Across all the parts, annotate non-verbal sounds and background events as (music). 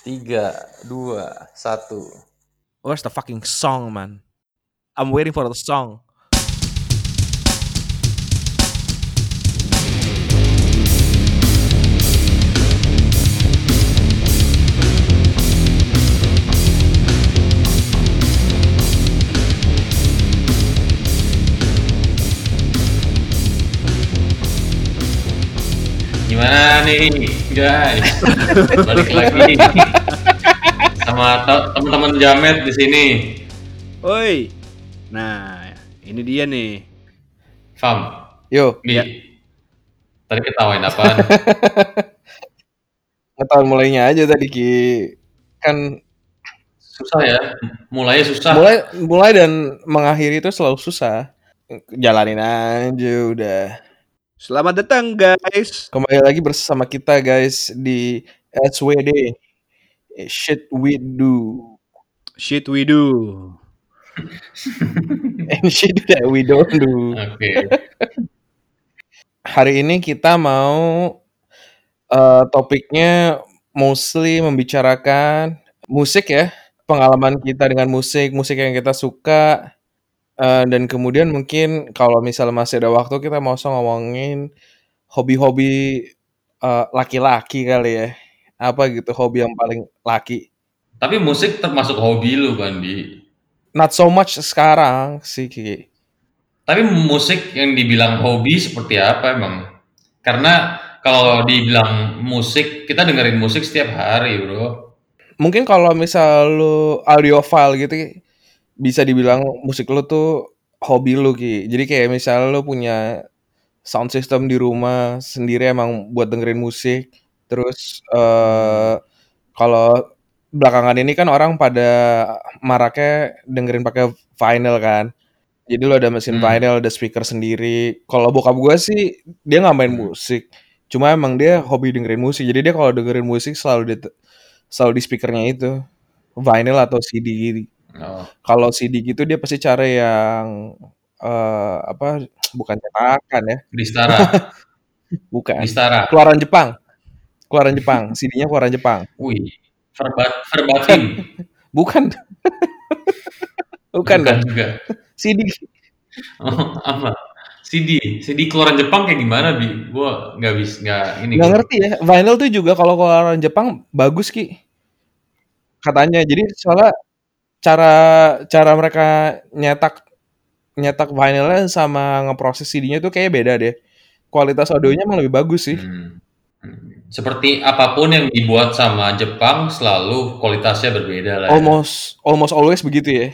Tiga, dua, satu. Where's the fucking song, man? I'm waiting for the song. Gimana nih, guys? (laughs) Balik lagi sama teman-teman Jamet di sini. Oi. Nah, ini dia nih. Fam, Yo, Bi. Ya. Tadi ketawain apaan? (laughs) ketahuan mulainya aja tadi Ki. Kan susah ya. Mulainya susah. mulai mulai dan mengakhiri itu selalu susah. Jalanin aja udah. Selamat datang guys. Kembali lagi bersama kita guys di SWD. Shit we do. Shit we do. (laughs) And shit that we don't do. Oke. Hari ini kita mau eh, topiknya mostly membicarakan musik ya. Pengalaman kita dengan musik, musik yang kita suka. Eh, dan kemudian mungkin kalau misalnya masih ada waktu kita mau ngomongin hobi-hobi eh, laki-laki kali ya. Apa gitu hobi yang paling laki. Tapi musik termasuk hobi lu kan, Bi. Not so much sekarang sih Ki. Tapi musik yang dibilang hobi seperti apa emang? Karena kalau dibilang musik, kita dengerin musik setiap hari, bro. Mungkin kalau misal lu audiophile gitu bisa dibilang musik lu tuh hobi lu Ki. Jadi kayak misal lu punya sound system di rumah sendiri emang buat dengerin musik. Terus eh kalau belakangan ini kan orang pada maraknya dengerin pakai vinyl kan. Jadi lu ada mesin Hmm. vinyl, ada speaker sendiri. Kalau bokap gua sih dia nggak main musik. Cuma emang dia hobi dengerin musik. Jadi dia kalau dengerin musik selalu di selalu di speakernya itu vinyl atau CD gitu. Oh. Kalau CD gitu dia pasti cari yang eh apa bukan cetakan ya, Distara, (laughs) bukan. Distara. Keluaran Jepang. Keluaran Jepang, CD-nya keluaran Jepang. Wih, verbat, verbatim. (laughs) Bukan. bukan dong. juga. CD. Oh, apa? CD, CD keluaran Jepang kayak gimana, Bi? Gua nggak bisa, nggak ini. Nggak ngerti ya. Vinyl tuh juga kalau keluaran Jepang bagus Ki. Katanya. Jadi soalnya cara cara mereka nyetak nyetak vinylnya sama ngeproses CD-nya tuh kayak beda deh. Kualitas audionya emang lebih bagus sih. Hmm. Hmm. Seperti apa pun yang dibuat sama Jepang selalu kualitasnya berbeda lah. ya. Almost almost always begitu ya.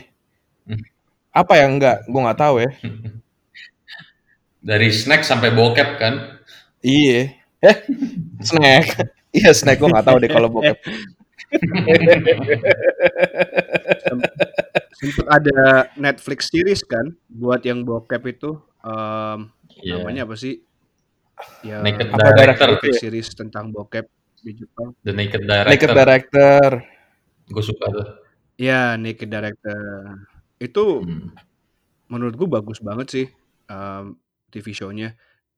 Hmm. Apa yang enggak? Gue nggak tahu ya. (laughs) Dari snack sampai bokep kan. Iya. Eh, snack. (laughs) Iya snack gue nggak tahu deh kalau bokep. (laughs) Sempet ada Netflix series kan buat yang bokep itu em, Iya. namanya apa sih? Ya Naked Apa Director, Netflix series tentang bokep di Jepang. The Naked Director. Naked Director. Gue suka tuh. Ya, Naked Director. Itu Hmm. menurut gue bagus banget sih em, TV show-nya.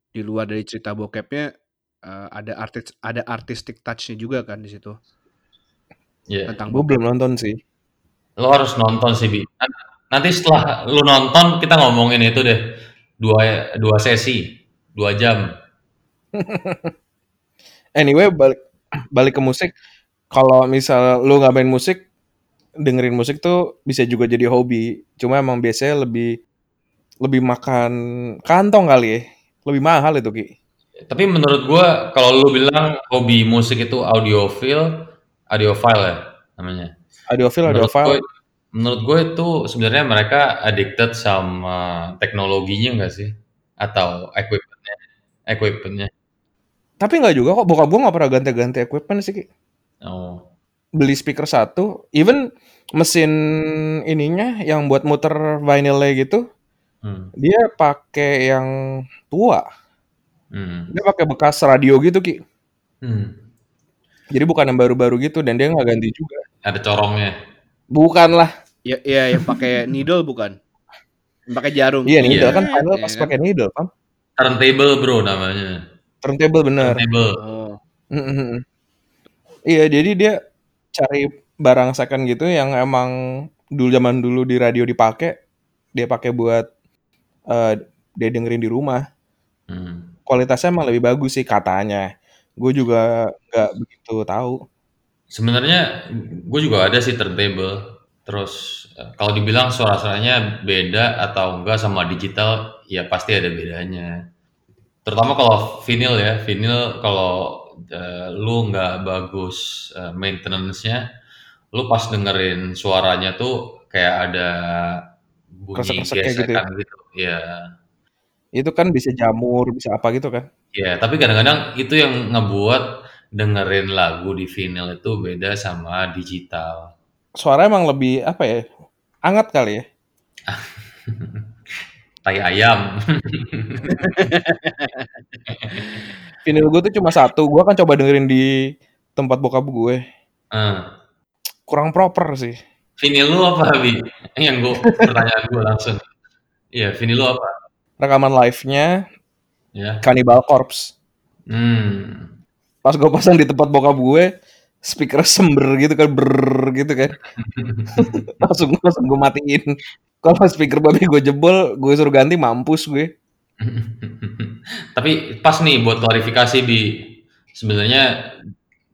Di luar dari cerita bokepnya eh, ada artis ada artistic touch-nya juga kan di situ Iya. tentang Gue belum nonton sih. Lo harus nonton sih, Bi. Nan- Nanti setelah lu nonton, kita ngomongin itu deh. Dua, dua sesi. Dua jam. (laughs) Anyway, balik balik ke musik. Kalau misal lu nggak main musik, dengerin musik tuh bisa juga jadi hobi. Cuma emang biasanya lebih lebih makan kantong kali ya. Lebih mahal itu Ki. Tapi menurut gua kalau lu bilang hobi musik itu audiophile, audiophile ya namanya. Audiophile, Menurut gue, audiophile. menurut gue itu sebenarnya mereka addicted sama teknologinya enggak sih? Atau equipmentnya? Equipmentnya. Tapi nggak juga kok. Bokap gue nggak pernah ganti-ganti equipment sih Ki. Oh. Beli speaker satu, even mesin ininya yang buat muter vinylnya gitu, Hmm. dia pakai yang tua. Hmm. Dia pakai bekas radio gitu Ki. Hmm. Jadi bukan yang baru-baru gitu dan dia nggak ganti juga. Ada corongnya. Bukan lah. Ya, ya yang pakai needle bukan? Yang pakai jarum. Iya needle Iya. kan final Iya pas kan? pakai needle, pam. Turntable bro namanya. Turntable bener. Turntable. Oh. Mm-mm. Iya jadi dia cari barang second gitu yang emang dulu zaman dulu di radio dipakai, dia pakai buat eh dia dengerin di rumah. Hmm. Kualitasnya emang lebih bagus sih katanya. Gue juga nggak begitu tahu. Sebenarnya gue juga ada sih turntable. Terus eh, kalau dibilang suara-suaranya beda atau enggak sama digital, ya pasti ada bedanya. Terutama kalau vinyl ya, vinyl kalau eh, lu nggak bagus eh, maintenance-nya, lu pas dengerin suaranya tuh kayak ada bunyi gitu ya. gesekan gitu. Ya, Itu kan bisa jamur, bisa apa gitu kan. ya. Tapi kadang-kadang itu yang ngebuat dengerin lagu di vinyl itu beda sama digital. Suara emang lebih apa ya? Anget kali ya. (laughs) Tai ayam. (laughs) Vinyl gue tuh cuma satu. Gue kan coba dengerin di tempat bokap gue. Eh, Kurang proper sih. vinyl lu apa, Bi? (laughs) Yang gue pertanyaan gue langsung. Iya, vinyl lu apa? Rekaman live-nya Ya. Cannibal Corpse. Hmm. Pas gue pasang di tempat bokap gue, speaker sember gitu kan, ber gitu kan. (laughs) langsung langsung gue matiin. Kalau speaker babi gue jebol, gue suruh ganti mampus gue. (laughs) Tapi pas nih buat klarifikasi di sebenarnya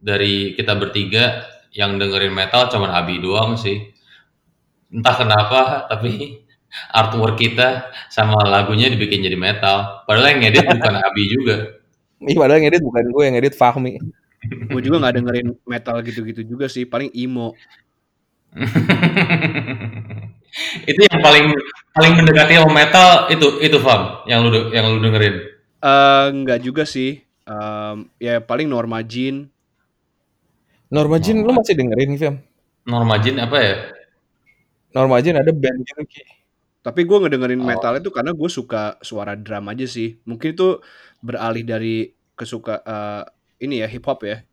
dari kita bertiga yang dengerin metal cuman Abi doang sih. Entah kenapa tapi (laughs) artwork kita sama lagunya dibikin jadi metal. Padahal yang ngedit bukan Abi juga. Ih, padahal yang edit bukan gue, yang edit Fahmi. Gue juga nggak dengerin metal gitu-gitu juga sih, paling emo. (laughs) itu yang paling paling mendekati sama metal itu itu Fam yang lu yang lu dengerin. Eh nggak juga sih. Em, ya paling Norma Jean. Norma Jean lu masih dengerin, Film? Norma Jean apa ya? Norma Jean ada band gitu. Tapi gue ngedengerin Oh. metal itu karena gue suka suara drum aja sih. Mungkin itu beralih dari kesuka eh, ini ya hip hop ya.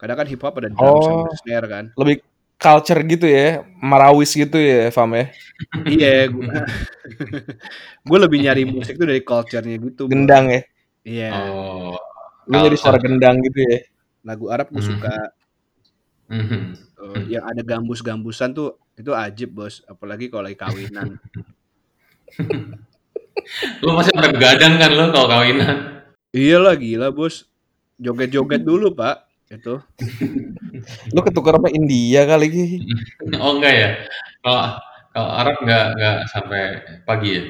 Kadang kan hip hop ada drum sama Oh. snare kan. Lebih culture gitu ya, marawis gitu ya, Fam ya. (laughs) iya, gue (laughs) lebih nyari musik tuh dari culture-nya gitu. Gendang ya. Iya, Oh. Lu jadi suara gendang gitu ya. lagu Arab gue Mhm. suka. Mhm. Eh, yang ada gambus-gambusan tuh itu ajib bos. Apalagi kalau lagi kawinan. (laughs) Lu masih sampai begadang kan lu kalau kawinan? Iyalah gila bos. Joget-joget (laughs) dulu pak. Itu. Lu ketukar sama India kali Ki. (laughs) Oh enggak ya? Kalau kalau Arab enggak enggak sampai pagi ya?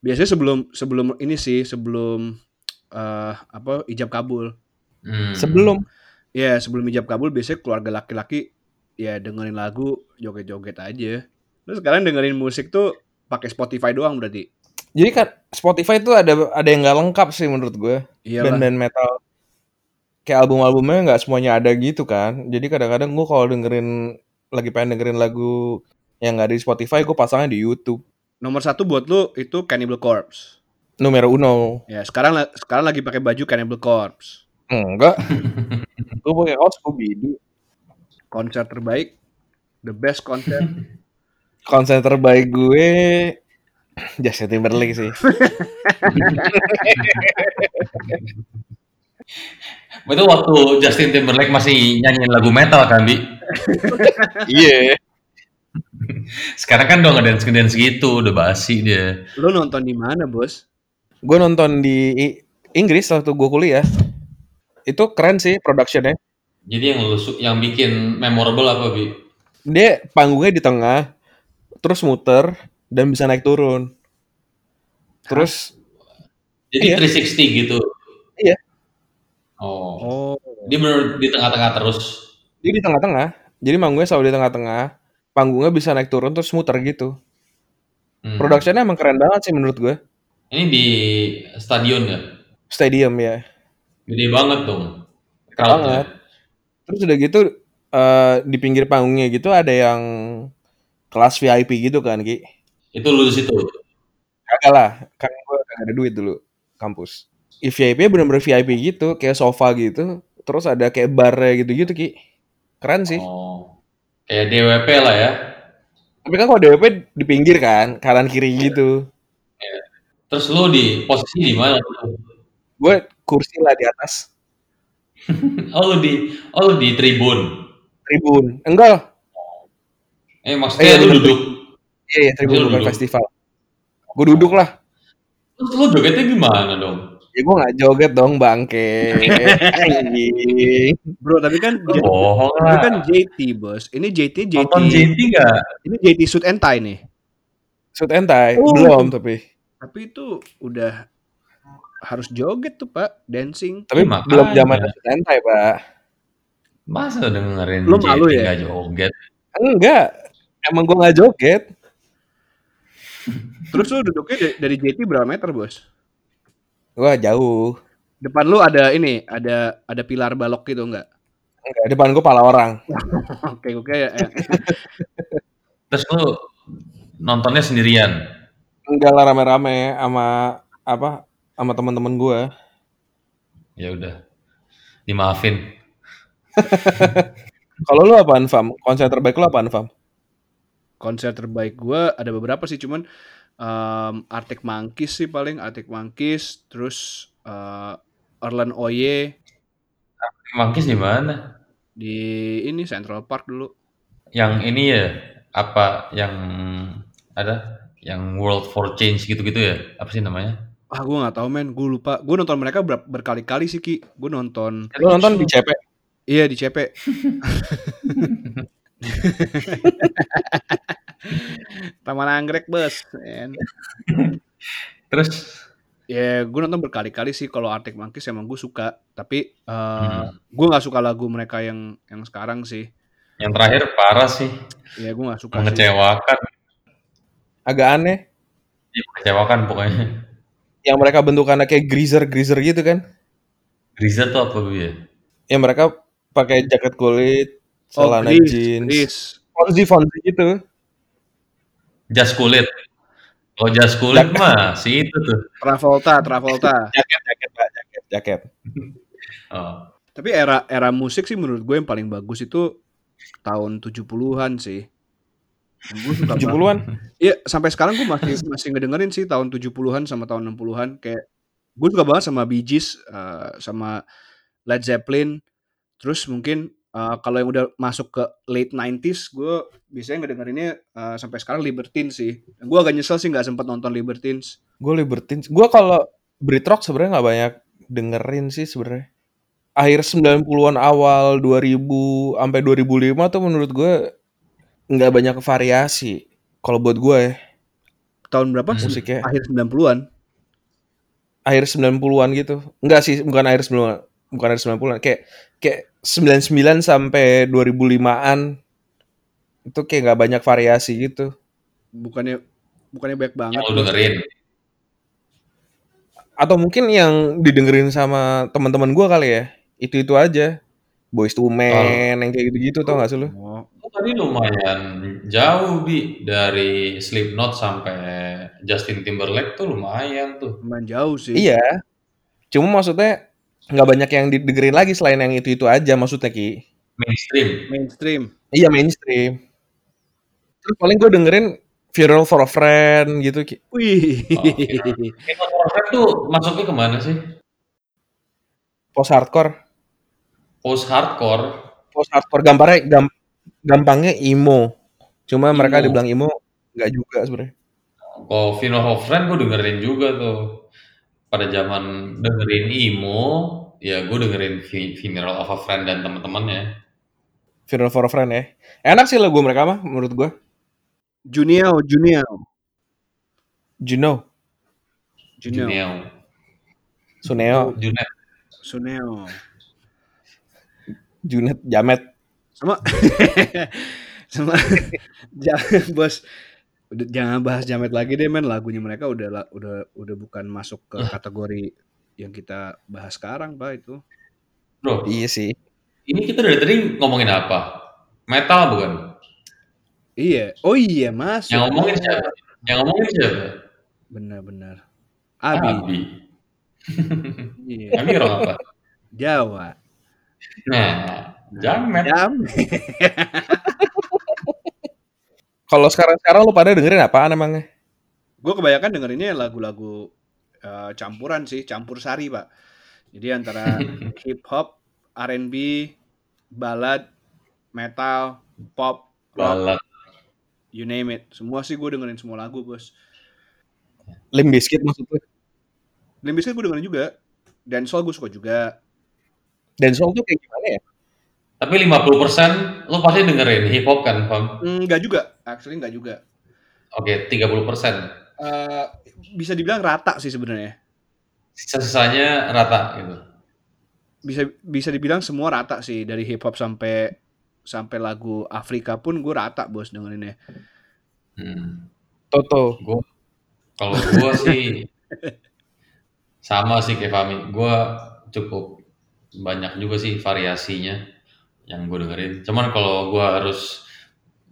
Biasanya sebelum sebelum ini sih sebelum eh apa ijab kabul. Hmm. Sebelum Ya sebelum ijab kabul biasanya keluarga laki-laki ya dengerin lagu joget-joget aja. Terus sekarang dengerin musik tuh pakai Spotify doang berarti. Jadi kan Spotify tuh ada ada yang nggak lengkap sih menurut gue. Band-band metal. Kayak album-albumnya nggak semuanya ada gitu kan. Jadi kadang-kadang gue kalau dengerin lagi pengen dengerin lagu yang nggak ada di Spotify, gue pasangnya di YouTube. Nomor satu buat lu itu Cannibal Corpse. Numero uno. Ya sekarang sekarang lagi pakai baju Cannibal Corpse. Enggak. (laughs) gue pakai kaos Scooby-Doo. Konser terbaik, the best konser. (laughs) Konser terbaik gue (clears throat) Justin Timberlake sih. (laughs) Itu waktu Justin Timberlake masih nyanyiin lagu metal kan, Bi? (laughs) Iya. Sekarang kan udah ngedance ngedance gitu, udah basi dia. lu nonton di mana bos? Gue nonton di I- Inggris waktu gue kuliah. Itu keren sih productionnya. Jadi yang lu yang bikin memorable apa, Bi? Dia panggungnya di tengah, terus muter dan bisa naik turun. Terus Jadi Iya. 360 gitu. Iya. Oh. Oh, Dia bener di tengah-tengah terus. dia di tengah-tengah. Jadi panggungnya selalu di tengah-tengah. Panggungnya bisa naik turun terus muter gitu. Hmm. Productionnya emang keren banget sih menurut gue. Ini di stadion ya? Stadium ya. Gede banget dong. banget. Terus udah gitu eh, di pinggir panggungnya gitu ada yang kelas VIP gitu kan Ki. Itu lu di situ. Kagak lah, kan gue kagak ada duit dulu kampus. VIP bener-bener VIP gitu, kayak sofa gitu. Terus ada kayak bar gitu-gitu Ki. Keren sih. Oh. Kayak DWP lah ya. Tapi kan kalau DWP di pinggir kan, kanan kiri gitu. Terus lu di posisi di mana? Gue kursi lah di atas. (laughs) Oh lu di oh lu di tribun. Tribun. Enggak lah. Eh Eh, maksudnya iya, lu duduk. Iya, iya, Tribun Lu bukan duduk. festival. Gue duduk lah. Lu, lu jogetnya gimana dong? Ya gue gak joget dong bangke. (laughs) Bro, tapi kan Bohong itu lah. kan JT, Bos. Ini JT JT. Nonton JT nggak? Ini JT suit and tie nih. Shoot and tie. Oh. Belum tapi. Tapi itu udah harus joget tuh, Pak, dancing. Tapi Iya, belum makanya. zaman shoot and tie, Pak. Masa dengerin Lu JT malu ya? nggak joget? Enggak. Emang gue gak joget. Terus lu duduknya dari, dari JT berapa meter, Bos? Wah jauh. Depan lu ada ini, ada ada pilar balok gitu enggak? Enggak, depan gue pala orang. (laughs) Oke, oke ya. (laughs) Terus lu nontonnya sendirian? Enggak lah rame-rame sama apa sama teman-teman gue. Ya udah, dimaafin. (laughs) Kalau lu apaan, Fam? Konser terbaik lu apaan, Fam? Konser terbaik gua ada beberapa sih, cuman em, Arctic Monkeys sih paling Arctic Monkeys, terus eh, Erlen Oye Mangkis di mana? di ini Central Park dulu. Yang ini ya, apa yang ada? Yang World for Change gitu-gitu ya? Apa sih namanya? Ah, gua nggak tahu men, gue lupa. Gue nonton mereka ber- berkali-kali sih Ki. Gue nonton, Lu nonton di CP? iya di CP. (laughs) (laughs) Taman Anggrek bos. men. Terus Ya, gue nonton berkali-kali sih kalau Arctic Monkeys emang gue suka. Tapi eh Hmm. gue nggak suka lagu mereka yang yang sekarang sih. yang terakhir parah sih, Ya gue nggak suka sih. mengecewakan. Agak aneh. Iya, mengecewakan pokoknya. Yang mereka bentukannya kayak greaser-greaser gitu kan. Grizzle tuh apa gue ya? Yang mereka pakai jaket kulit, Oh, celana Grease, jeans. Grease. Fonzi Fonzi gitu. Jas kulit. Oh jas kulit mah si itu tuh. Travolta, Travolta. (laughs) Jaket, jaket, Pak, jaket, jaket. (laughs) Oh. Tapi era era musik sih menurut gue yang paling bagus itu tahun 70-an sih. Gue suka banget. 70-an. Iya, sampai sekarang gue masih masih ngedengerin sih tahun 70-an sama tahun 60-an kayak gue suka banget sama Bee Gees, eh, sama Led Zeppelin. Terus mungkin eh, kalau yang udah masuk ke late 90s, gue biasanya ngedengerinnya eh, sampai sekarang Libertines sih. Gue agak nyesel sih nggak sempet nonton Libertines. Gue Libertines. Gue kalau Brit Rock sebenarnya nggak banyak dengerin sih sebenarnya. Akhir 90-an awal 2000 sampai 2005 tuh menurut gue nggak banyak variasi. Kalau buat gue ya, Tahun berapa? Musiknya Akhir 90-an. akhir 90-an gitu. Enggak sih, bukan akhir 90-an. Bukan akhir 90-an. Kayak kayak 99 sampai 2005-an itu kayak nggak banyak variasi gitu. Bukannya bukannya banyak banget. Yang lu dengerin. Atau mungkin yang didengerin sama teman-teman gue kali ya. Itu-itu aja. Boys to Men yang kayak gitu-gitu tau gak sih lu? Oh, Oh, tadi lumayan jauh bi dari Slipknot sampai Justin Timberlake tuh lumayan tuh. lumayan jauh sih. Iya. Cuma maksudnya nggak banyak yang didengerin lagi selain yang itu-itu aja maksudnya Ki. Mainstream. Mainstream. Iya mainstream. Terus paling gue dengerin Viral for a Friend gitu Ki. Wih. Oh, Itu Warfare tuh masuknya ke mana sih? Post hardcore. Post hardcore. Post hardcore gambarnya gam- gampangnya emo. Cuma mereka Emo. dibilang emo nggak juga sebenarnya. Kalau Funeral of Friend gue dengerin juga tuh. Pada zaman dengerin emo, ya gue dengerin Funeral of a Friend dan teman-temannya. Viral for a Friend ya. Enak sih lagu mereka mah menurut gue. Junio, Junio. Juno, Junio. Juneo. Suneo, Junet. Suneo. Junet, Jamet. Sama (laughs) sama jangan bos udah jangan bahas jamet lagi deh men lagunya mereka udah udah udah bukan masuk ke kategori yang kita bahas sekarang pak itu Bro, Iya sih. ini kita dari tadi ngomongin apa? Metal bukan? iya oh iya masuk Yang ngomongin siapa? Yang ngomongin siapa? benar-benar Abi Abi. iya (laughs) Abi orang apa? Jawa Nah, Jamet. jam (laughs) Kalau sekarang-sekarang lu pada dengerin apaan emangnya? gue kebanyakan dengerinnya lagu-lagu eh, campuran sih campur sari pak jadi antara (laughs) hip hop R&B balad metal, pop, Balad. you name it. Semua sih gue dengerin semua lagu, Bos. Limp Bizkit maksudnya. Limp Bizkit gue dengerin juga. Dancehall gue suka juga. Dancehall tuh kayak gimana ya? Tapi 50% lu pasti dengerin hip hop kan, Fam? Enggak juga, actually enggak juga. Oke, 30%. Eh, bisa dibilang rata sih sebenarnya. Sisa-sisanya rata gitu. Bisa bisa dibilang semua rata sih dari hip hop sampai sampai lagu Afrika pun gue rata bos dengerinnya. Hmm. Toto. Gua kalau gua sih (laughs) sama sih kayak Fami. Gua cukup banyak juga sih variasinya yang gue dengerin. Cuman kalau gua harus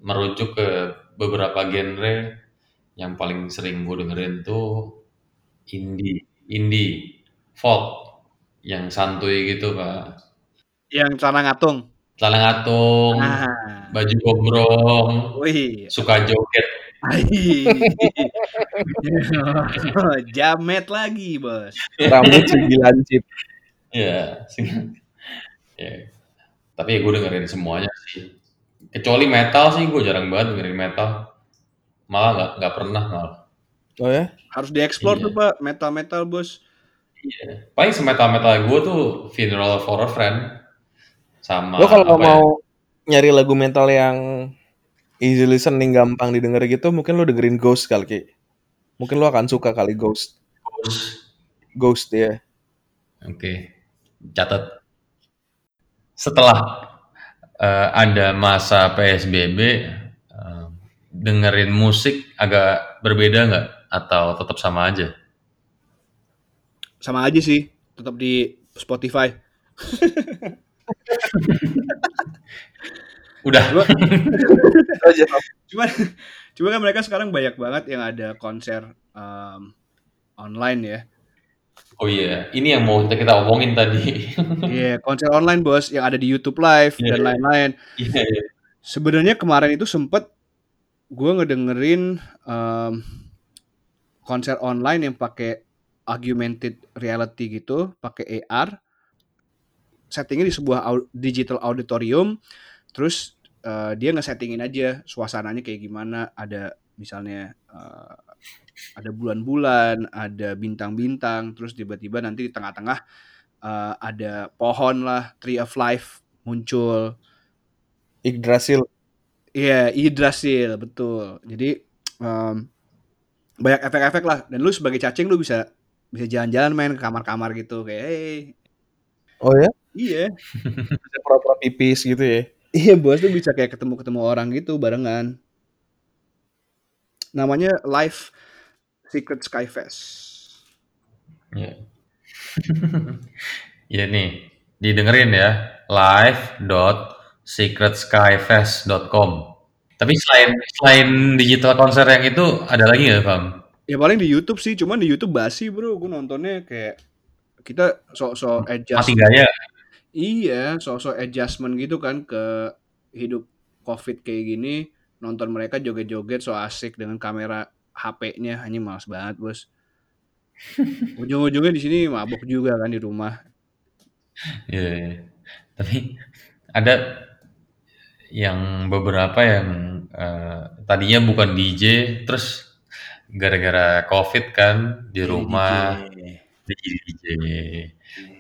merujuk ke beberapa genre yang paling sering gue dengerin tuh indie, indie, folk, yang santuy gitu pak. Yang celana ngatung. Celana ngatung, Nah, baju gombrong, wih, suka joget. Ai. (laughs) Jamet lagi bos. Rambut sembilan chip. Ya, sih. ya. Tapi ya gue dengerin semuanya sih. Kecuali metal sih, gue jarang banget dengerin metal. Malah nggak nggak pernah malah. Oh ya? Harus dieksplor Iya. tuh pak metal metal bos. Iya. Paling semetal metal gue tuh Funeral for a Friend sama Lo kalau ya, mau nyari lagu mental yang easy listening gampang didengar gitu, mungkin lo dengerin Ghost kali Ki. Mungkin lo akan suka kali Ghost. Ghost. Ghost ya. Oke, catat. Setelah eh, ada masa PSBB, dengerin musik agak berbeda nggak? Atau tetap sama aja? Sama aja sih. Tetap di Spotify. (laughs) Udah. (laughs) Cuman cuman kan mereka sekarang banyak banget yang ada konser em, online ya. Oh iya, ini yang mau kita, kita omongin tadi. (laughs) Iya, konser online bos yang ada di YouTube Live Iya, dan iya. lain-lain. Iya, iya. Sebenarnya kemarin itu sempet gue ngedengerin em, konser online yang pakai augmented reality gitu, pakai AR. Settingnya di sebuah digital auditorium, terus eh, dia ngesettingin aja suasananya kayak gimana. Ada misalnya eh, ada bulan-bulan, ada bintang-bintang, terus tiba-tiba nanti di tengah-tengah eh, ada pohon lah, Tree of Life muncul. Yggdrasil. Iya, Yggdrasil, betul. Jadi em, banyak efek-efek lah. Dan lu sebagai cacing lu bisa bisa jalan-jalan main ke kamar-kamar gitu kayak, hey, Oh ya? iya, (laughs) Bisa pura-pura pipis gitu ya. iya bos tuh bisa kayak ketemu-ketemu orang gitu barengan. Namanya Live Secret Sky Fest. Iya. (laughs) Iya nih, didengerin ya. live.secretskyfest.com. Tapi selain selain digital konser yang itu ada lagi nggak, Fam? Ya paling di YouTube sih, cuman di YouTube basi bro. Gue nontonnya kayak kita sok-sok Mati adjust. gaya. Iya, sok-sok adjustment gitu kan ke hidup COVID kayak gini. Nonton mereka joget-joget so asik dengan kamera HP-nya. Hanya males banget, Bos. (laughs) Ujung-ujungnya di sini mabok juga kan di rumah. Iya, iya. Tapi ada yang beberapa yang eh, tadinya bukan DJ, terus gara-gara COVID kan di Jadi rumah DJ. jadi DJ.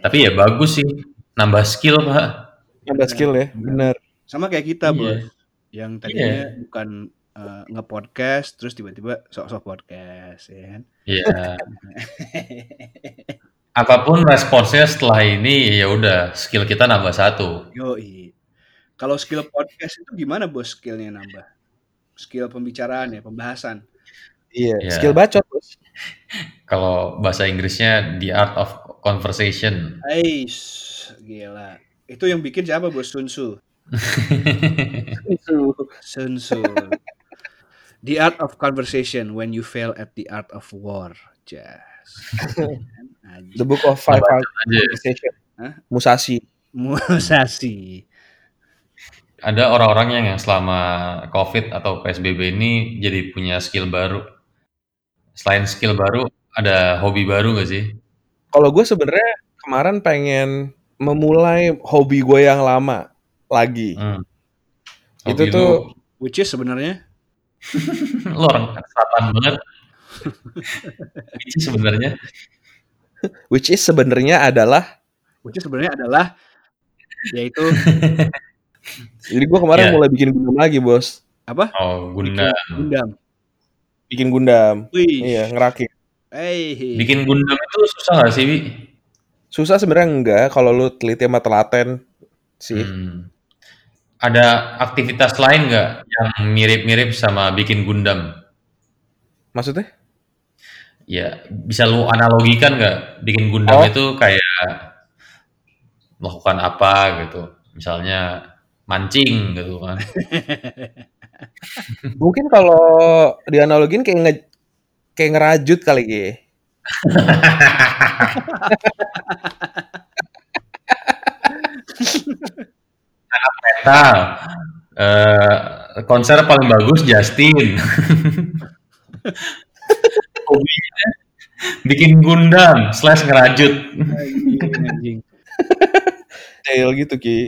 Tapi ya bagus sih, nambah skill, Pak. Nambah skill ya, bener. Sama kayak kita, Iya. Bos. Yang tadinya bukan eh, nge-podcast terus tiba-tiba sok-sok podcast ya kan. Iya. (laughs) Apa pun responsnya setelah ini ya udah skill kita nambah satu. Yoi. Kalau skill podcast itu gimana, Bos? Skillnya nambah? Skill pembicaraan ya, pembahasan. Iya, Iya. skill bacot, Bos. (laughs) Kalau bahasa Inggrisnya the art of conversation. Ais, gila. Itu yang bikin siapa, Bos? Sun Tzu. (laughs) Sun Tzu. The art of conversation when you fail at the art of war. Jas. (laughs) The Book of Five Art. Conversation. Hah? Musashi. Musasi. Ada orang-orang yang, yang selama COVID atau PSBB ini jadi punya skill baru. Selain skill baru, ada hobi baru gak sih? Kalau gue sebenarnya kemarin pengen memulai hobi gue yang lama lagi. Hmm. Itu Hobi tuh lu Which is sebenarnya (laughs) lu orang selatan banget. Which is sebenarnya which is sebenarnya adalah which is sebenarnya adalah yaitu (laughs) jadi gua kemarin Iya. mulai bikin Gundam lagi, Bos. apa? oh Bikin Gundam. Gundam. Bikin Gundam. Wih. Iya, ngerakit. Hey. Bikin Gundam itu susah gak sih, Wi? Susah sebenarnya enggak kalau lu teliti sama telaten sih. Hmm. Ada aktivitas lain nggak yang mirip-mirip sama bikin Gundam? Maksudnya? Ya, bisa lu analogikan nggak? Bikin Gundam Oh. itu kayak melakukan apa gitu? Misalnya mancing gitu kan? (laughs) Mungkin kalau dianalogin kayak nge kayak ngerajut kali Ki. Metal. Eh, konser paling bagus Justin. Hobinya bikin Gundam slash ngerajut. Anjing, anjing. Detail gitu Ki.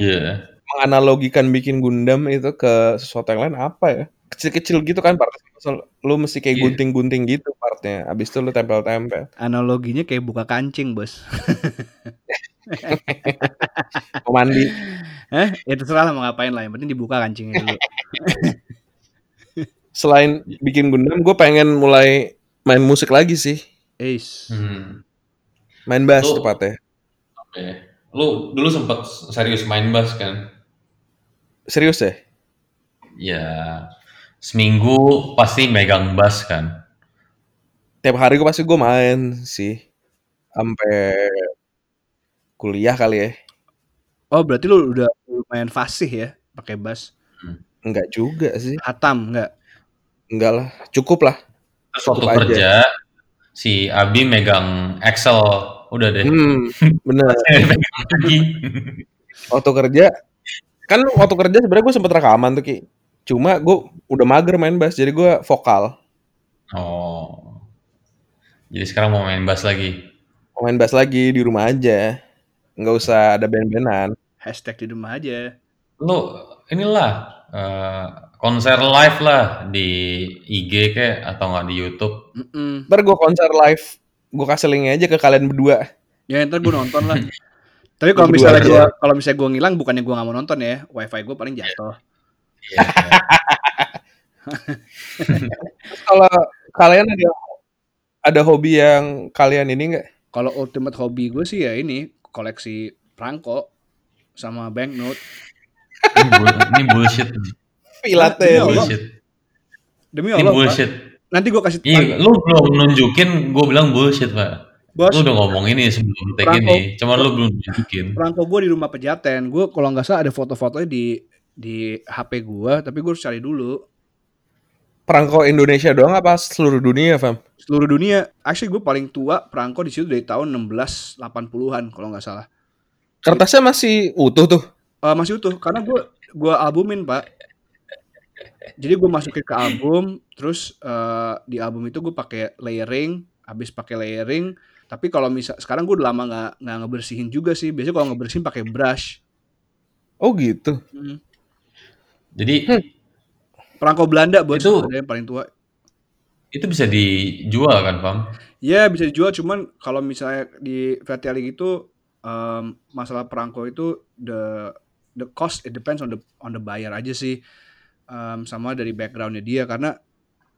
Iya. Menganalogikan bikin Gundam itu ke sesuatu yang lain apa ya? Kecil-kecil gitu kan partnya. Misal Lu mesti kayak Iya. gunting-gunting gitu partnya. Abis itu lu tempel-tempel. Analoginya kayak buka kancing, Bos. (laughs) Mau mandi. Eh, ya terserah lah mau ngapain lah. Yang penting dibuka kancingnya dulu. (laughs) Selain bikin Gundam, gue pengen mulai main musik lagi sih. Ace. Hmm. Main bass Lu- tepatnya. Oke. Lu dulu sempet serius main bass kan? Serius ya? Ya, seminggu pasti megang bass kan? Tiap hari gue pasti gue main sih. Sampai kuliah kali ya. Oh, berarti lu udah lumayan fasih ya pakai bass. Enggak juga sih. Hatam enggak? Enggak lah. Cukup lah. Terus Cukup waktu aja. kerja, si Abi megang Excel, udah deh. Hmm, bener. (laughs) Waktu kerja, kan waktu kerja sebenarnya gue sempet rekaman tuh Ki. Cuma gue udah mager main bass, jadi gue vokal. oh. Jadi sekarang mau main bass lagi. Mau main bass lagi di rumah aja. Nggak usah ada band-bandan. Hashtag di rumah aja. Lu inilah eh, konser live lah di IG kayak atau nggak di YouTube. Mm-mm. Ntar gue konser live, gue kasih linknya aja ke kalian berdua. Ya ntar gue nonton lah. (laughs) Tapi kalau Berdua misalnya aja. gua kalau misalnya gue ngilang bukannya gue nggak mau nonton ya, wifi gue paling jatuh. Iya. Terus kalau kalian ada ada hobi yang kalian ini nggak? Kalau ultimate hobi gue sih ya ini koleksi perangko sama banknote. ini, bull- ini bullshit. Pilatel. Iya, Allah. bullshit. Demi Ini Allah, Pak. bullshit. Nanti gue kasih Iya, lu belum nunjukin, gue bilang bullshit, Pak. Bos. Lu udah ngomong ini sebelum tag ini, cuman lu belum nunjukin. Perangko gue di rumah pejaten. Gue kalau nggak salah ada foto-fotonya di di HP gue, tapi gue harus cari dulu. Perangko Indonesia doang apa seluruh dunia, Fam? Seluruh dunia, actually gue paling tua perangko di situ dari tahun 1680-an kalau nggak salah. Kertasnya masih utuh tuh. Eh, masih utuh karena gue gua albumin pak jadi gue masukin ke album terus eh, di album itu gue pakai layering habis pakai layering tapi kalau misal sekarang gue udah lama nggak nggak ngebersihin juga sih. Biasanya kalau ngebersihin pakai brush. Oh gitu. Hmm. Jadi perangko Belanda bos Itu- ada yang paling tua. itu bisa dijual kan, Pam? ya bisa dijual. Cuman kalau misalnya di retailing itu em, masalah perangko itu the the cost it depends on the on the buyer aja sih. Em, sama dari backgroundnya dia. Karena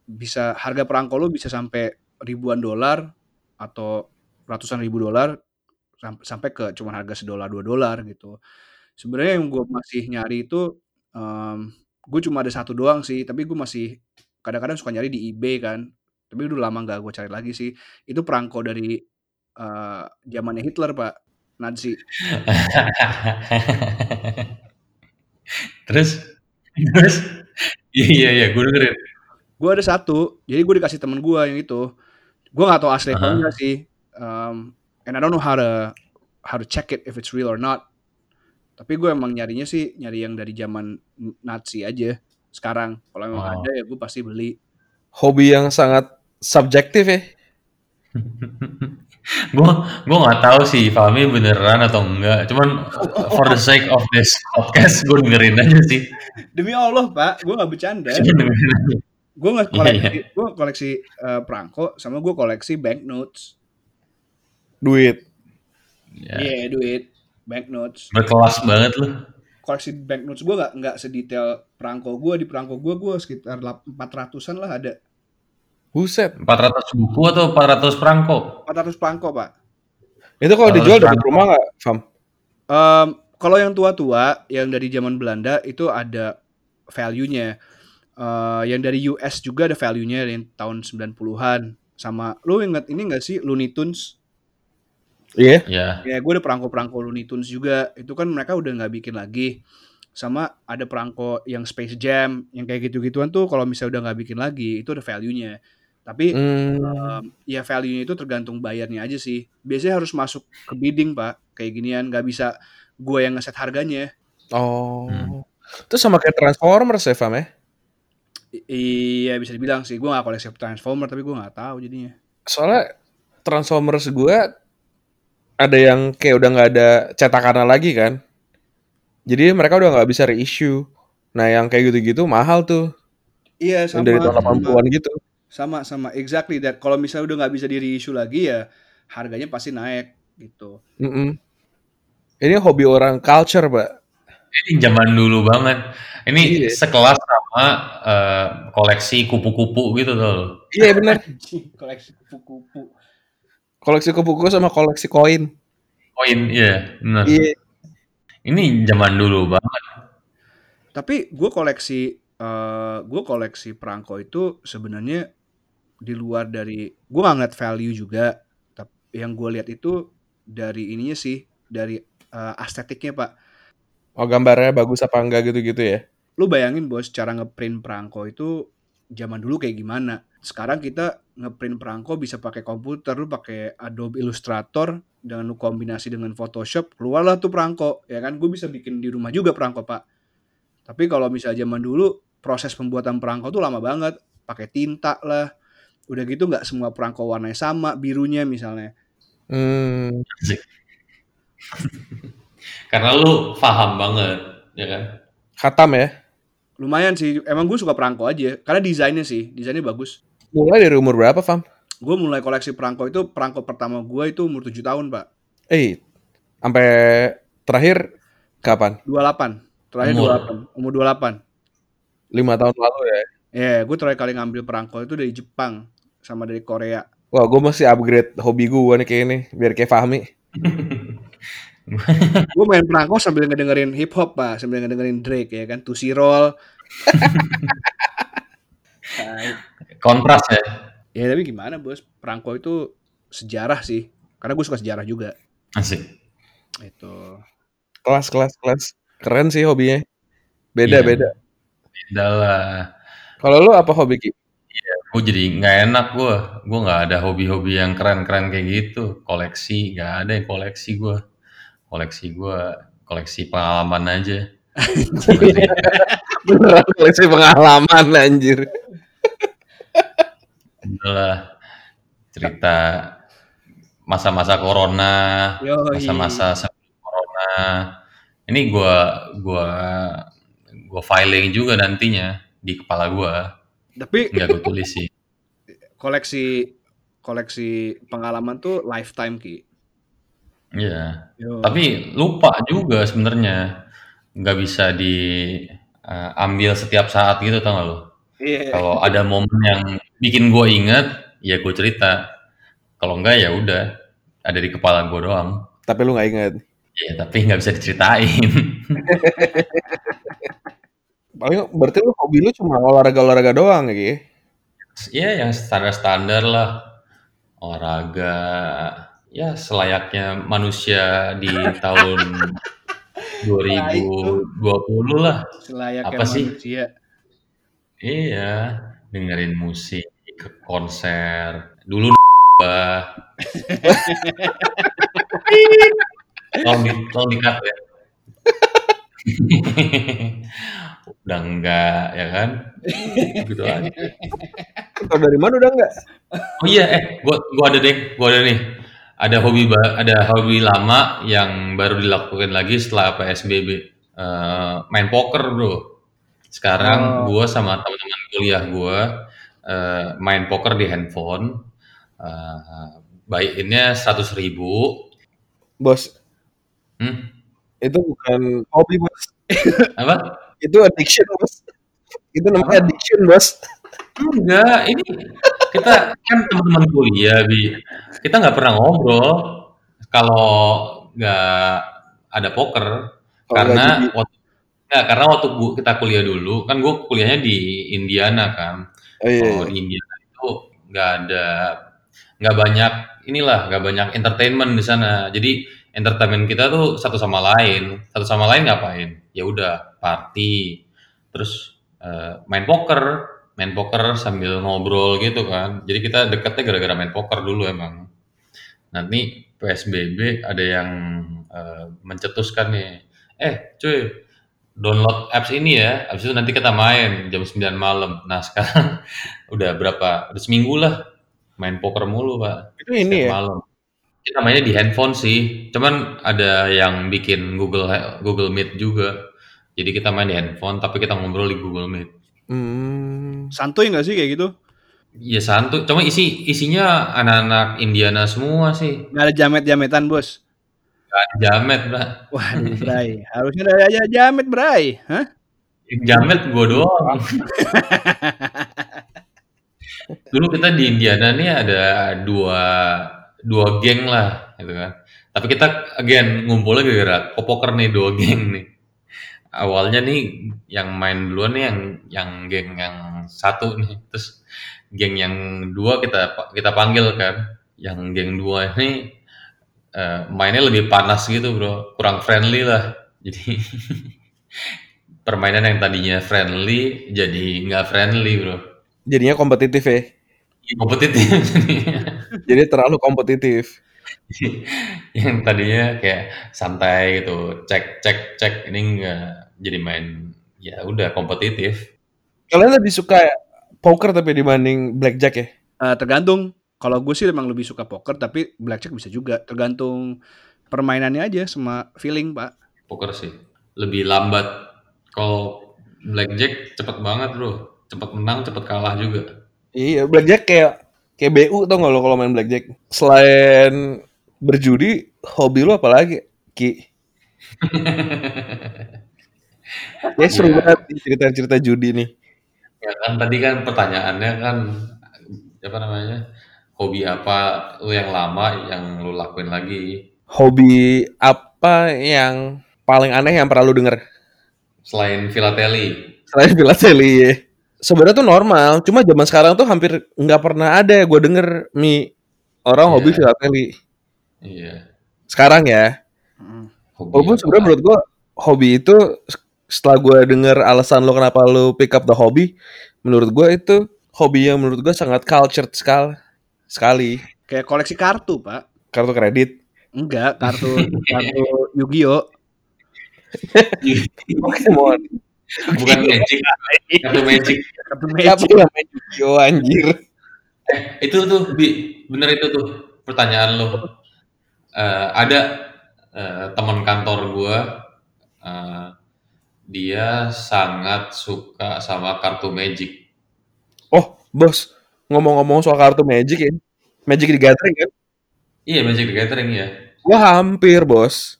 bisa harga perangko lu bisa sampai ribuan dolar atau ratusan ribu dolar sam- sampai ke cuman harga sedolar dua dolar gitu. Sebenarnya yang gue masih nyari itu gue cuma ada satu doang sih tapi gue masih kadang-kadang suka nyari di eBay kan. Tapi udah lama gak gue cari lagi sih. Itu perangko dari eh, zamannya Hitler pak. Nazi. Terus, terus, iya iya, gue dengerin. gue ada satu jadi gue dikasih temen gue yang itu. Gue nggak tahu asli Aha. enggak sih um, and I don't know how to how to check it if it's real or not tapi gue emang nyarinya sih nyari yang dari zaman Nazi aja sekarang kalau emang Oh. ada ya gue pasti beli Hobi yang sangat subjektif ya. (laughs) Gua gua nggak tahu sih Fahmi beneran atau enggak, cuman for the sake of this podcast gue dengerin aja sih. Demi Allah, Pak, gue nggak bercanda. Gue nggak koleksi, iya. gue koleksi eh, perangko sama gue koleksi banknotes. Duit. Ya, Iya, duit banknotes. berkelas banget lu. Koleksi banknotes gue nggak nggak sedetail perangko gue di perangko gue gue sekitar lap- 400-an lah ada. Buset. 400 buku atau 400 perangko? 400 perangko, Pak. Itu kalau dijual dapat rumah nggak, Fam? Em, kalau yang tua-tua yang dari zaman Belanda itu ada value-nya. Eh, yang dari US juga ada value-nya yang tahun 90-an. Sama lu inget ini gak sih Looney Tunes? Iya. Ya, Ya gue ada perangko-perangko Looney Tunes juga. Itu kan mereka udah nggak bikin lagi. Sama ada perangko yang Space Jam, yang kayak gitu-gituan tuh kalau misalnya udah nggak bikin lagi, itu ada value-nya. Tapi Hmm. em, ya value-nya itu tergantung bayarnya aja sih. Biasanya harus masuk ke bidding pak, kayak ginian. Nggak bisa gue yang ngeset harganya. Oh. Hmm. Itu sama kayak Transformers ya, Fam ya? I- iya bisa dibilang sih. Gue nggak koleksi Transformer, tapi gue nggak tahu jadinya. Soalnya Transformers gue ada yang kayak udah nggak ada cetakannya lagi kan. Jadi mereka udah nggak bisa reissue. Nah yang kayak gitu-gitu mahal tuh. Iya Yang sama. dari tahun sama. 80-an gitu. sama sama exactly that kalau misalnya udah nggak bisa di reissue lagi ya harganya pasti naik gitu Mm-mm. Ini hobi orang culture, Pak. ini zaman dulu banget. Ini Iya. sekelas sama eh, koleksi kupu-kupu gitu tuh. Iya benar. (laughs) koleksi kupu-kupu Koleksi kupu-kupu sama koleksi koin. Koin, iya, benar. Iya. Ini zaman dulu banget. tapi gue koleksi eh gue koleksi perangko itu sebenarnya di luar dari gue nggak ngeliat value juga tapi yang gue lihat itu dari ininya sih dari eh, estetiknya pak Oh gambarnya bagus apa enggak gitu-gitu ya? lu bayangin bos cara ngeprint perangko itu zaman dulu kayak gimana sekarang kita ngeprint perangko bisa pakai komputer lu pakai Adobe Illustrator dengan lu kombinasi dengan Photoshop keluarlah tuh perangko ya kan? Gue bisa bikin di rumah juga perangko pak. Tapi kalau misalnya zaman dulu proses pembuatan perangko tuh lama banget. Pakai tinta lah. Udah gitu nggak semua perangko warnanya sama birunya misalnya. Hmm. (laughs) Karena lu paham banget, ya kan? Khatam ya. lumayan sih. Emang gue suka perangko aja karena desainnya sih desainnya bagus Mulai dari umur berapa, Fam? gue mulai koleksi perangko itu perangko pertama gue itu umur 7 tahun pak Eh, sampai terakhir kapan? 28 terakhir Umur. 28 umur 28 Lima tahun lalu ya. ya gue terakhir kali ngambil perangko itu dari Jepang sama dari Korea Wah, gue masih upgrade hobi gue nih kayak ini, biar kayak Fahmi. (laughs) gue main perangko sambil ngedengerin hip hop pak sambil ngedengerin Drake ya kan Tusi Roll. (laughs) Kontras ya. ya tapi gimana bos perangko itu sejarah sih karena gue suka sejarah juga Asik. itu Kelas, kelas, kelas. Keren sih hobinya. Beda, Iya. beda. Beda lah. Kalau lu apa hobi Ki? Gue jadi nggak enak gue. Gue nggak ada hobi-hobi yang keren-keren kayak gitu. Koleksi, nggak ada yang koleksi gue. Koleksi gue, koleksi pengalaman aja. (laughs) Beneran koleksi pengalaman anjir. Itulah cerita masa-masa corona, masa-masa sebelum corona. Ini gua gua gua filing juga nantinya di kepala gua. tapi Nggak gue tulis sih. (laughs) koleksi koleksi pengalaman tuh lifetime ki Iya. Yo. Tapi lupa juga sebenarnya. Nggak bisa diambil setiap saat gitu tau gak lo? Iya. Kalau ada momen yang bikin gua inget, ya gue cerita. Kalau enggak ya udah ada di kepala gua doang. Tapi lu gak inget. Iya, tapi nggak bisa diceritain. (laughs) Paling berarti lu hobi lu cuma olahraga-olahraga doang ya? Iya, yang standar-standar lah. Olahraga, ya selayaknya manusia di tahun (laughs) 2020 lah. Selayaknya Apa sih? manusia. Iya, dengerin musik, konser. Dulu (laughs) bah. tolong di, tolong di-cut ya. (laughs) Udah enggak, ya kan? Gitu aja. Tau dari mana udah enggak? Oh iya, eh, gua gua ada deh, gua ada nih. ada hobi ada hobi lama yang baru dilakukan lagi setelah PSBB, eee, main poker, Bro. Sekarang Oh. gua sama teman-teman kuliah gua, eee, main poker di handphone, eee, buy in-nya Rp100.000. Bos. Hmm? Itu bukan hobi, Bos. (laughs) Apa? Itu addiction, Bos. Itu namanya Apa? addiction, Bos. Enggak, ini kita kan teman-teman kuliah, Bi. Kita nggak pernah ngobrol kalau nggak ada poker. Nggak Karena waktu nggak, karena waktu kita kuliah dulu, kan gue kuliahnya di Indiana kan. Oh, iya Kalau di Indiana itu nggak ada nggak banyak inilah, nggak banyak entertainment di sana. Jadi entertainment kita tuh satu sama lain. Satu sama lain ngapain? Ya udah party, terus, eee, main poker main poker sambil ngobrol gitu kan. Jadi kita deketnya gara-gara main poker dulu emang. Nanti PSBB ada yang, eee, mencetuskan nih, "Eh cuy, download apps ini ya, habis itu nanti kita main jam 9 malam." Nah sekarang (laughs) udah berapa, udah seminggu lah main poker mulu, Pak, Itu ini setiap ya? malam. Kita mainnya di handphone sih, cuman ada yang bikin Google Google Meet juga. Jadi kita main di handphone, tapi kita ngobrol di Google Meet. Mmm. Santuy nggak sih kayak gitu? Ya santuy, cuma isi isinya anak-anak Indiana semua sih. Nggak ada jamet-jametan, Bos? Jamet, Bra. Waduh, Bray, harusnya ada aja jamet, Bray, hah? Jamet gua doang. Dulu kita di Indiana nih ada dua dua geng lah gitu kan. Tapi kita again ngumpulnya gara-gara poker nih dua geng nih. Awalnya nih yang main duluan nih yang yang geng yang satu nih, terus geng yang dua kita kita panggil kan. Yang geng dua ini eee, mainnya lebih panas gitu, Bro, kurang friendly lah. Jadi (laughs) permainan yang tadinya friendly jadi nggak friendly, Bro. Jadinya kompetitif ya? Iya kompetitif (laughs) jadinya. Jadi terlalu kompetitif. (laughs) Yang tadinya kayak santai gitu, cek cek cek, ini enggak, jadi main ya udah kompetitif. Kalian lebih suka poker tapi dibanding blackjack ya? Eee, tergantung. Kalau gue sih emang lebih suka poker, tapi blackjack bisa juga, tergantung permainannya aja sama feeling, Pak. Poker sih, lebih lambat. Kalau blackjack cepet banget, Bro, cepet menang, cepet kalah juga. Iya, blackjack kayak kayak BU tau nggak lo kalau main blackjack? Selain berjudi, hobi lo apa lagi, Ki? Kayaknya (laughs) seru Iya. banget cerita-cerita judi nih. Ya kan tadi kan pertanyaannya kan apa namanya, hobi apa lu yang lama yang lu lakuin lagi? Hobi apa yang paling aneh yang pernah lu denger? Selain filateli? Selain filateli ya. Sebenarnya tuh normal, cuma zaman sekarang tuh hampir nggak pernah ada gue denger mi orang hobi Iya. filateli. Iya. Sekarang ya. Hobi Walaupun sebenarnya menurut gue hobi itu setelah gue denger alasan lo kenapa lo pick up the hobby, menurut gue itu hobi yang menurut gue sangat cultured sekali. Sekali. Kayak koleksi kartu, Pak. Kartu kredit. Enggak, kartu kartu Yu-Gi-Oh! Pokemon. Bukan magic, kartu magic. Kartu Magic. main Yu-Gi-Oh anjir? Eh, itu tuh, Bi, bener itu tuh pertanyaan lo. Eh, ada eh, teman kantor gua, eh, dia sangat suka sama kartu magic. Oh, bos. Ngomong-ngomong soal kartu Magic ya. Magic di Gathering kan? Iya, Magic the Gathering ya. Gua hampir, bos.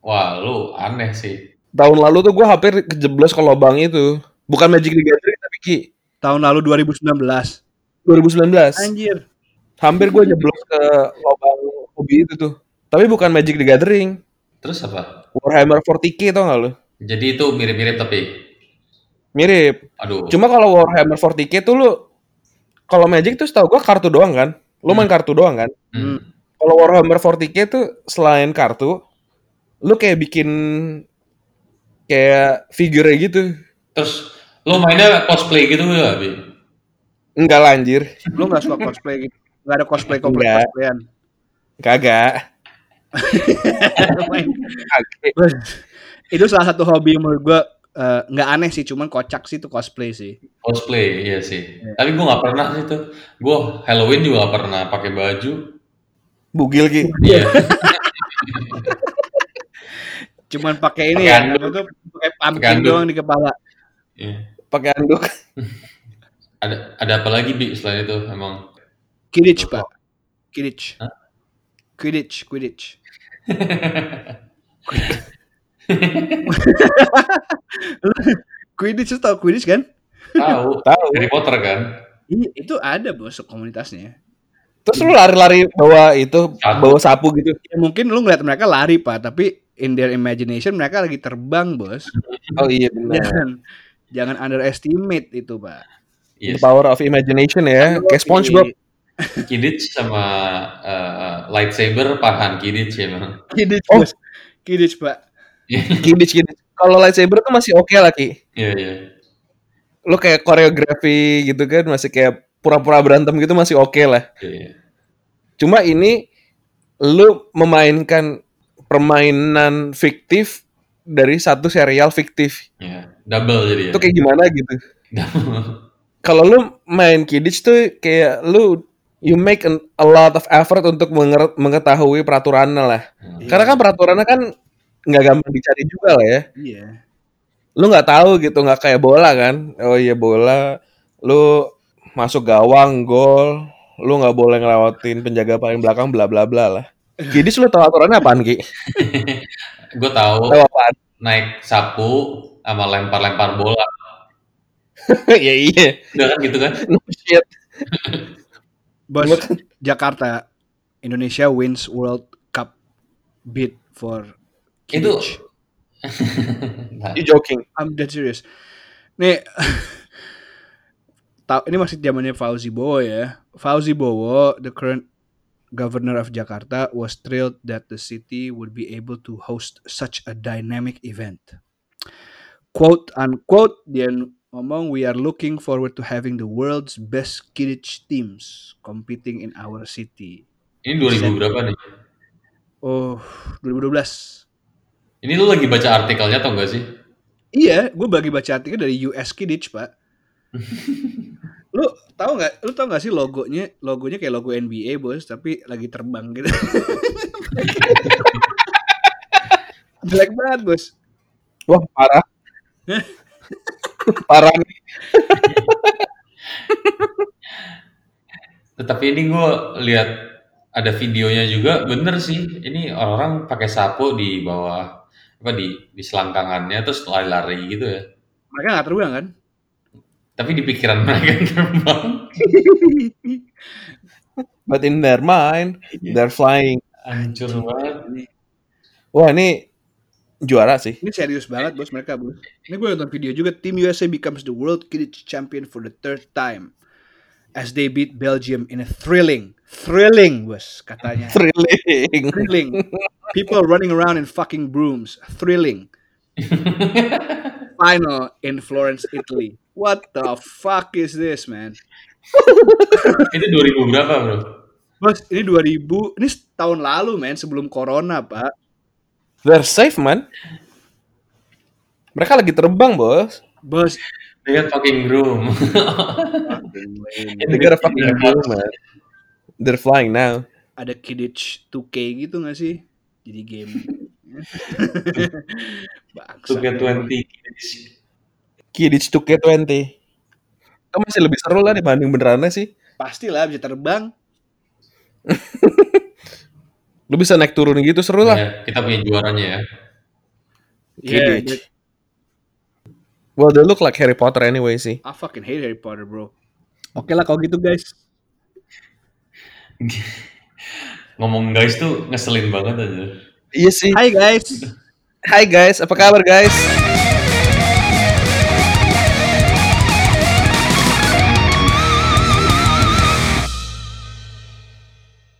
Wah, lu aneh sih. Tahun lalu tuh gua hampir kejeblos ke lubang itu. Bukan Magic the Gathering tapi Ki. Tahun lalu 2019. 2019. Anjir. Hampir gue jeblos ke lubang hobi itu tuh. Tapi bukan Magic the Gathering. Terus apa? Warhammer 40k tau gak lu? Jadi itu mirip-mirip tapi, Mirip. aduh, Cuma kalau Warhammer 40k tuh lu kalau Magic tuh setahu gua kartu doang kan? Lu main kartu doang kan? hmm, Kalau Warhammer 40k tuh selain kartu, lu kayak bikin kayak figure gitu. terus lu mainnya cosplay gitu ya, Bi? Enggak lah anjir. Lu gak suka cosplay gitu? Gak ada cosplay Enggak. cosplay cosplayan. Kagak. (laughs) (laughs) Itu salah satu hobi menurut gue eh, nggak aneh sih, cuman kocak sih itu cosplay sih. Cosplay, iya sih. Tapi gua nggak pernah sih tuh. Gua Halloween juga nggak pernah pakai baju. Bugil Ki. Iya. (laughs) Cuman pakai ini ya, pakai pumpkin doang di kepala. Iya. Pakai anduk. (laughs) Ada ada apa lagi bi selain itu emang? Quidditch, Pak. Quidditch. Hah? Quidditch, Quidditch. (laughs) (laughs) Quidditch, tau Quidditch kan? Tahu. (laughs) Tahu. Harry Potter kan? Iya, itu ada bos komunitasnya. Terus lu lari-lari bawa itu, Sapu. bawa sapu gitu. Ya mungkin lu ngeliat mereka lari pak, tapi in their imagination mereka lagi terbang bos. Oh iya benar. Jangan jangan underestimate itu pak. Iya. The power of imagination ya. Kayak SpongeBob. (laughs) Quidditch sama eh, lightsaber pahan Quidditch ya memang. Quidditch Oh. bos. Quidditch pak. (laughs) Quidditch gitu. Kalau lightsaber tuh masih oke lah Ki. Iya iya. Lu kayak koreografi gitu kan masih kayak pura-pura berantem gitu masih oke lah. Iya. Cuma ini lu memainkan permainan fiktif dari satu serial fiktif. Iya. Double jadi ya. Itu kayak gimana gitu. Double. (laughs) Kalau lu main Quidditch tuh kayak lu you make an- a lot of effort untuk menger- mengetahui peraturannya lah. Hmm. Karena kan peraturannya kan nggak gampang dicari juga lah ya. Iya. Lu nggak tahu gitu, nggak kayak bola kan. Oh iya bola, lu masuk gawang, gol, lu nggak boleh ngelewatin penjaga paling belakang, bla bla bla lah. Quidditch lu tahu aturannya apaan Ki? (laughs) Gue tahu Tahu apaan? naik sapu sama lempar-lempar bola. (laughs) ya iya. Udah kan gitu kan? No shit. (laughs) Bos kan- Jakarta Indonesia wins World Cup bid for Itu-. (laughs) Nah, You joking. I'm dead serious. Nih, (laughs) tahu ini masih zamannya Fauzi Bowo ya. Fauzi Bowo, the current governor of Jakarta, was thrilled that the city would be able to host such a dynamic event. Quote unquote, dia ngomong, we are looking forward to having the world's best Quidditch teams competing in our city. ini 2000 berapa nih? Oh, 2012. Ini lu lagi baca artikelnya atau enggak sih? Iya, gue bagi baca artikel dari US Kidditch, Pak. (laughs) lu tahu nggak? Lu tahu nggak sih logonya? Logonya kayak logo NBA, bos, tapi lagi terbang gitu. (laughs) Jelek banget, bos. Wah parah. (laughs) parah nih. Tetapi ini gue lihat ada videonya juga bener sih. Ini orang-orang pakai sapu di bawah apa di di selangkangannya terus lari-lari gitu ya. Mereka nggak terbang kan? Tapi di pikiran mereka terbang. (laughs) But in their mind, they're flying. Hancur banget. Wah ini juara sih. Ini serius banget, bos mereka, bos. Ini gue nonton video juga. Tim USA becomes the world Kidditch champion for the third time. As they beat Belgium in a thrilling, thrilling, bos, katanya. Thrilling. thrilling. People running around in fucking brooms. Thrilling. Final in Florence, Italy. What the fuck is this, man? Itu 2000 berapa, Bro? Bos, ini 2000, ini tahun lalu, man, sebelum corona, Pak. They're safe man. Mereka lagi terbang bos. Bos, They got fucking room. They got a fucking room, man. They're flying now. ada Kidditch 2K gitu gak sih? Jadi game. Bangsa. Suka 20. Kidditch 2K20. Itu masih lebih seru lah dibanding benerannya sih. Pastilah bisa terbang. (laughs) Lu bisa naik turun gitu seru lah. Ya, kita punya juaranya ya. Yeah, Kidditch. Well, they look like Harry Potter anyway sih. I fucking hate Harry Potter, bro. Oke lah kalau gitu, guys. (laughs) Ngomong guys tuh ngeselin banget aja. Iya sih. Hai guys. Hai guys, apa kabar guys?